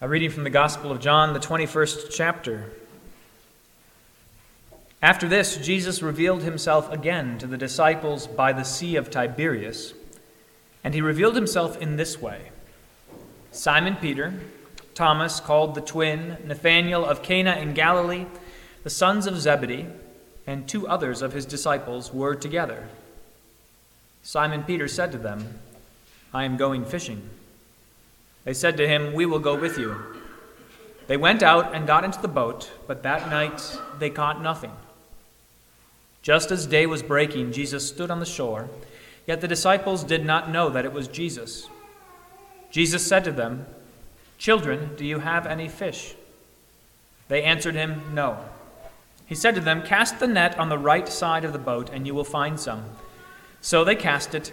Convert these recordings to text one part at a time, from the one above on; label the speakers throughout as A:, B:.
A: A reading from the Gospel of John, the 21st chapter. After this, Jesus revealed himself again to the disciples by the Sea of Tiberias, and he revealed himself in this way Simon Peter, Thomas, called the twin, Nathanael of Cana in Galilee, the sons of Zebedee, and two others of his disciples were together. Simon Peter said to them, I am going fishing. They said to him, We will go with you. They went out and got into the boat, but that night they caught nothing. Just as day was breaking, Jesus stood on the shore, yet the disciples did not know that it was Jesus. Jesus said to them, Children, do you have any fish? They answered him, No. He said to them, Cast the net on the right side of the boat, and you will find some. So they cast it,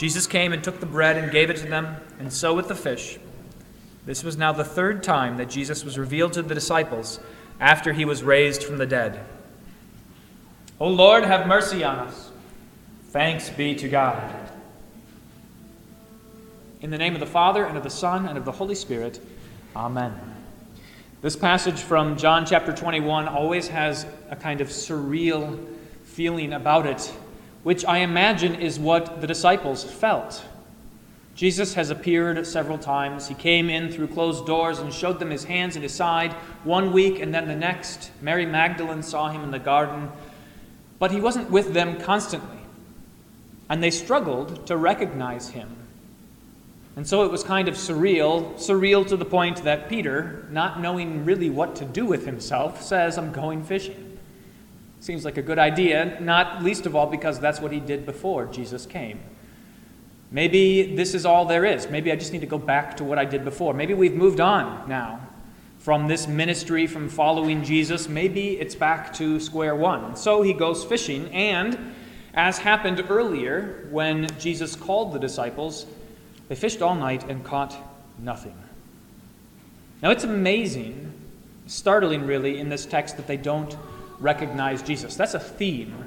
A: Jesus came and took the bread and gave it to them, and so with the fish. This was now the third time that Jesus was revealed to the disciples after he was raised from the dead. O Lord, have mercy on us. Thanks be to God. In the name of the Father, and of the Son, and of the Holy Spirit, Amen. This passage from John chapter 21 always has a kind of surreal feeling about it, which I imagine is what the disciples felt. Jesus has appeared several times. He came in through closed doors and showed them his hands and his side one week and then the next. Mary Magdalene saw him in the garden but he wasn't with them constantly, and they struggled to recognize him. And so it was kind of surreal, surreal to the point that Peter, not knowing really what to do with himself, says, I'm going fishing. Seems like a good idea, not least of all because that's what he did before Jesus came. Maybe this is all there is. Maybe I just need to go back to what I did before. Maybe we've moved on now from this ministry, from following Jesus, maybe it's back to square one. So he goes fishing, and as happened earlier when Jesus called the disciples, they fished all night and caught nothing. Now it's amazing, startling really, in this text that they don't recognize Jesus. That's a theme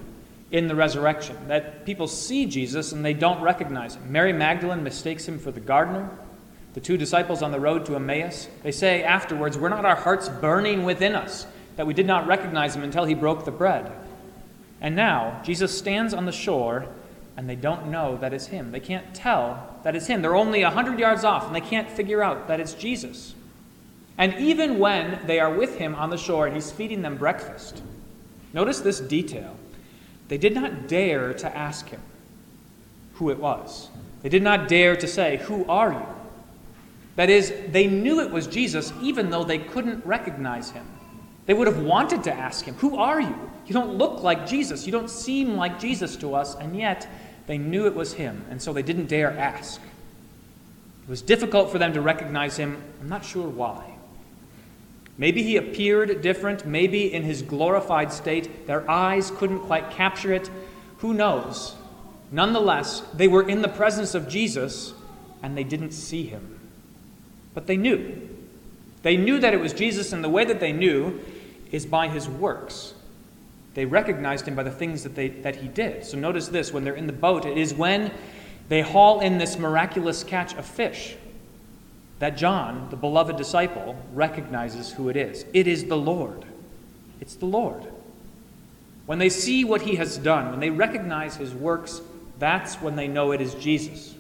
A: in the resurrection, that people see Jesus and they don't recognize him. Mary Magdalene mistakes him for the gardener the two disciples on the road to Emmaus, they say afterwards, Were not our hearts burning within us that we did not recognize him until he broke the bread? And now, Jesus stands on the shore, and they don't know that it's him. They can't tell that it's him. They're only a 100 yards off, and they can't figure out that it's Jesus. And even when they are with him on the shore and he's feeding them breakfast, notice this detail. They did not dare to ask him who it was. They did not dare to say, Who are you? That is, they knew it was Jesus even though they couldn't recognize him. They would have wanted to ask him, Who are you? You don't look like Jesus. You don't seem like Jesus to us. And yet, they knew it was him, and so they didn't dare ask. It was difficult for them to recognize him. I'm not sure why. Maybe he appeared different. Maybe in his glorified state, their eyes couldn't quite capture it. Who knows? Nonetheless, they were in the presence of Jesus, and they didn't see him. But they knew. They knew that it was Jesus, and the way that they knew is by his works. They recognized him by the things that, they, that he did. So notice this when they're in the boat, it is when they haul in this miraculous catch of fish that John, the beloved disciple, recognizes who it is. It is the Lord. It's the Lord. When they see what he has done, when they recognize his works, that's when they know it is Jesus.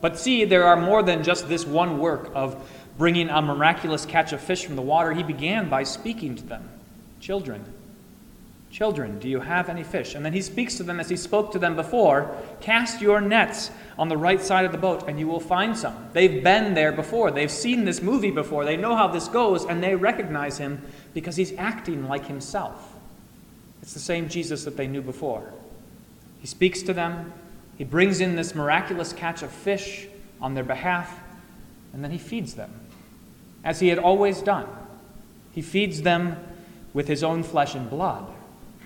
A: But see, there are more than just this one work of bringing a miraculous catch of fish from the water. He began by speaking to them. Children, children, do you have any fish? And then he speaks to them as he spoke to them before Cast your nets on the right side of the boat, and you will find some. They've been there before, they've seen this movie before, they know how this goes, and they recognize him because he's acting like himself. It's the same Jesus that they knew before. He speaks to them, he brings in this miraculous catch of fish on their behalf, and then he feeds them, as he had always done. He feeds them with his own flesh and blood.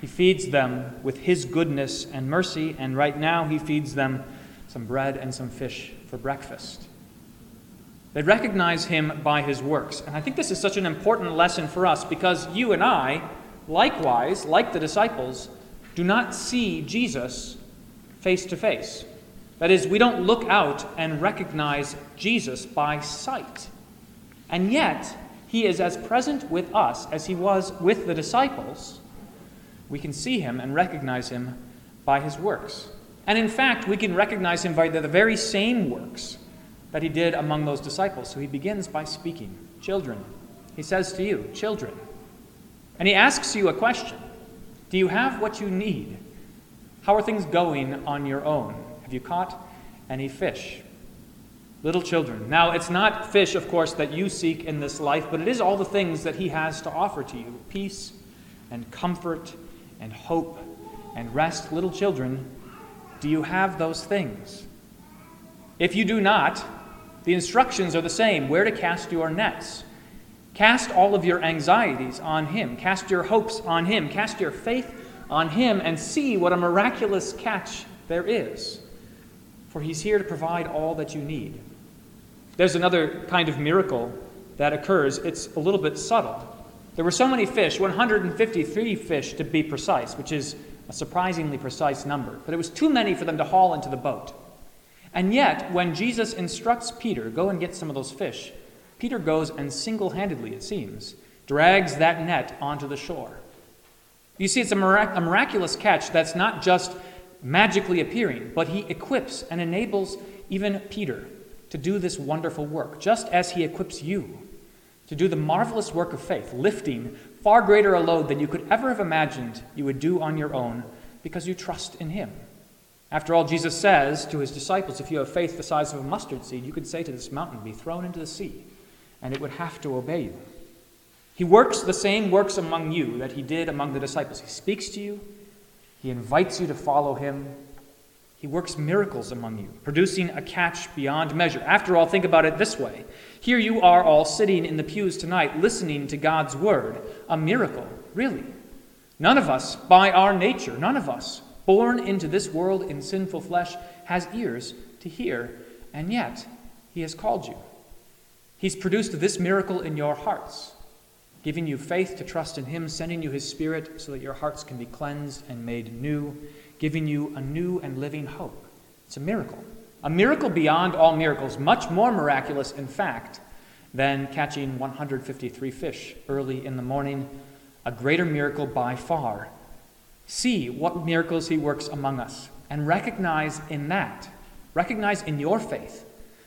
A: He feeds them with his goodness and mercy, and right now he feeds them some bread and some fish for breakfast. They recognize him by his works. And I think this is such an important lesson for us because you and I, likewise, like the disciples, do not see Jesus face to face. That is, we don't look out and recognize Jesus by sight. And yet, he is as present with us as he was with the disciples. We can see him and recognize him by his works. And in fact, we can recognize him by the very same works that he did among those disciples. So he begins by speaking Children, he says to you, children. And he asks you a question Do you have what you need? How are things going on your own? Have you caught any fish? Little children. Now, it's not fish, of course, that you seek in this life, but it is all the things that he has to offer to you peace and comfort and hope and rest. Little children, do you have those things? If you do not, the instructions are the same where to cast your nets. Cast all of your anxieties on Him, cast your hopes on Him, cast your faith on Him, and see what a miraculous catch there is. For He's here to provide all that you need. There's another kind of miracle that occurs, it's a little bit subtle. There were so many fish, 153 fish to be precise, which is a surprisingly precise number, but it was too many for them to haul into the boat. And yet, when Jesus instructs Peter, go and get some of those fish, Peter goes and single handedly, it seems, drags that net onto the shore. You see, it's a, mirac- a miraculous catch that's not just magically appearing, but he equips and enables even Peter to do this wonderful work, just as he equips you to do the marvelous work of faith, lifting far greater a load than you could ever have imagined you would do on your own because you trust in him. After all, Jesus says to his disciples, If you have faith the size of a mustard seed, you could say to this mountain, Be thrown into the sea, and it would have to obey you. He works the same works among you that he did among the disciples. He speaks to you, he invites you to follow him, he works miracles among you, producing a catch beyond measure. After all, think about it this way here you are all sitting in the pews tonight listening to God's word. A miracle, really. None of us, by our nature, none of us, born into this world in sinful flesh, has ears to hear, and yet He has called you. He's produced this miracle in your hearts, giving you faith to trust in Him, sending you His Spirit so that your hearts can be cleansed and made new giving you a new and living hope. It's a miracle. A miracle beyond all miracles, much more miraculous, in fact, than catching 153 fish early in the morning. A greater miracle by far. See what miracles he works among us and recognize in that, recognize in your faith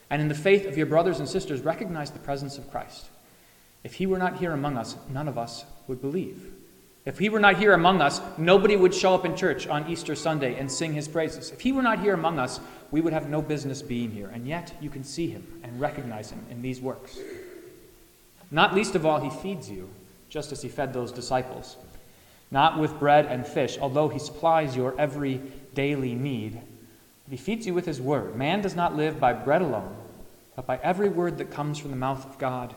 A: and in the faith of your brothers and sisters, recognize the presence of Christ. If he were not here among us, none of us would believe. If he were not here among us, nobody would show up in church on Easter Sunday and sing his praises. If he were not here among us, we would have no business being here. And yet, you can see him and recognize him in these works. Not least of all, he feeds you, just as he fed those disciples. Not with bread and fish, although he supplies your every daily need. But he feeds you with his word. Man does not live by bread alone, but by every word that comes from the mouth of God.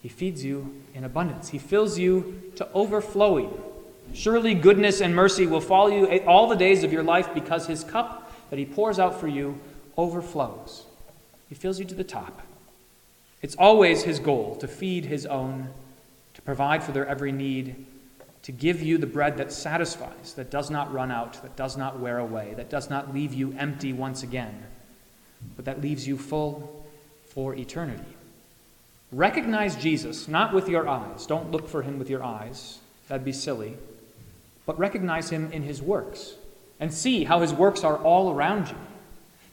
A: He feeds you in abundance. He fills you to overflowing. Surely goodness and mercy will follow you all the days of your life because his cup that he pours out for you overflows. He fills you to the top. It's always his goal to feed his own, to provide for their every need, to give you the bread that satisfies, that does not run out, that does not wear away, that does not leave you empty once again, but that leaves you full for eternity. Recognize Jesus, not with your eyes. Don't look for him with your eyes. That'd be silly. But recognize him in his works and see how his works are all around you.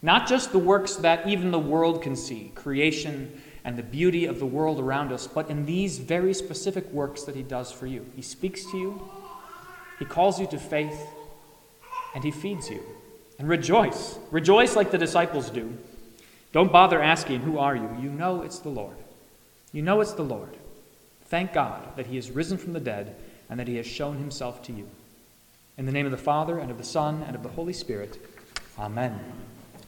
A: Not just the works that even the world can see creation and the beauty of the world around us, but in these very specific works that He does for you. He speaks to you, He calls you to faith, and He feeds you. And rejoice. Rejoice like the disciples do. Don't bother asking, Who are you? You know it's the Lord. You know it's the Lord. Thank God that He has risen from the dead and that He has shown Himself to you. In the name of the Father, and of the Son, and of the Holy Spirit, Amen.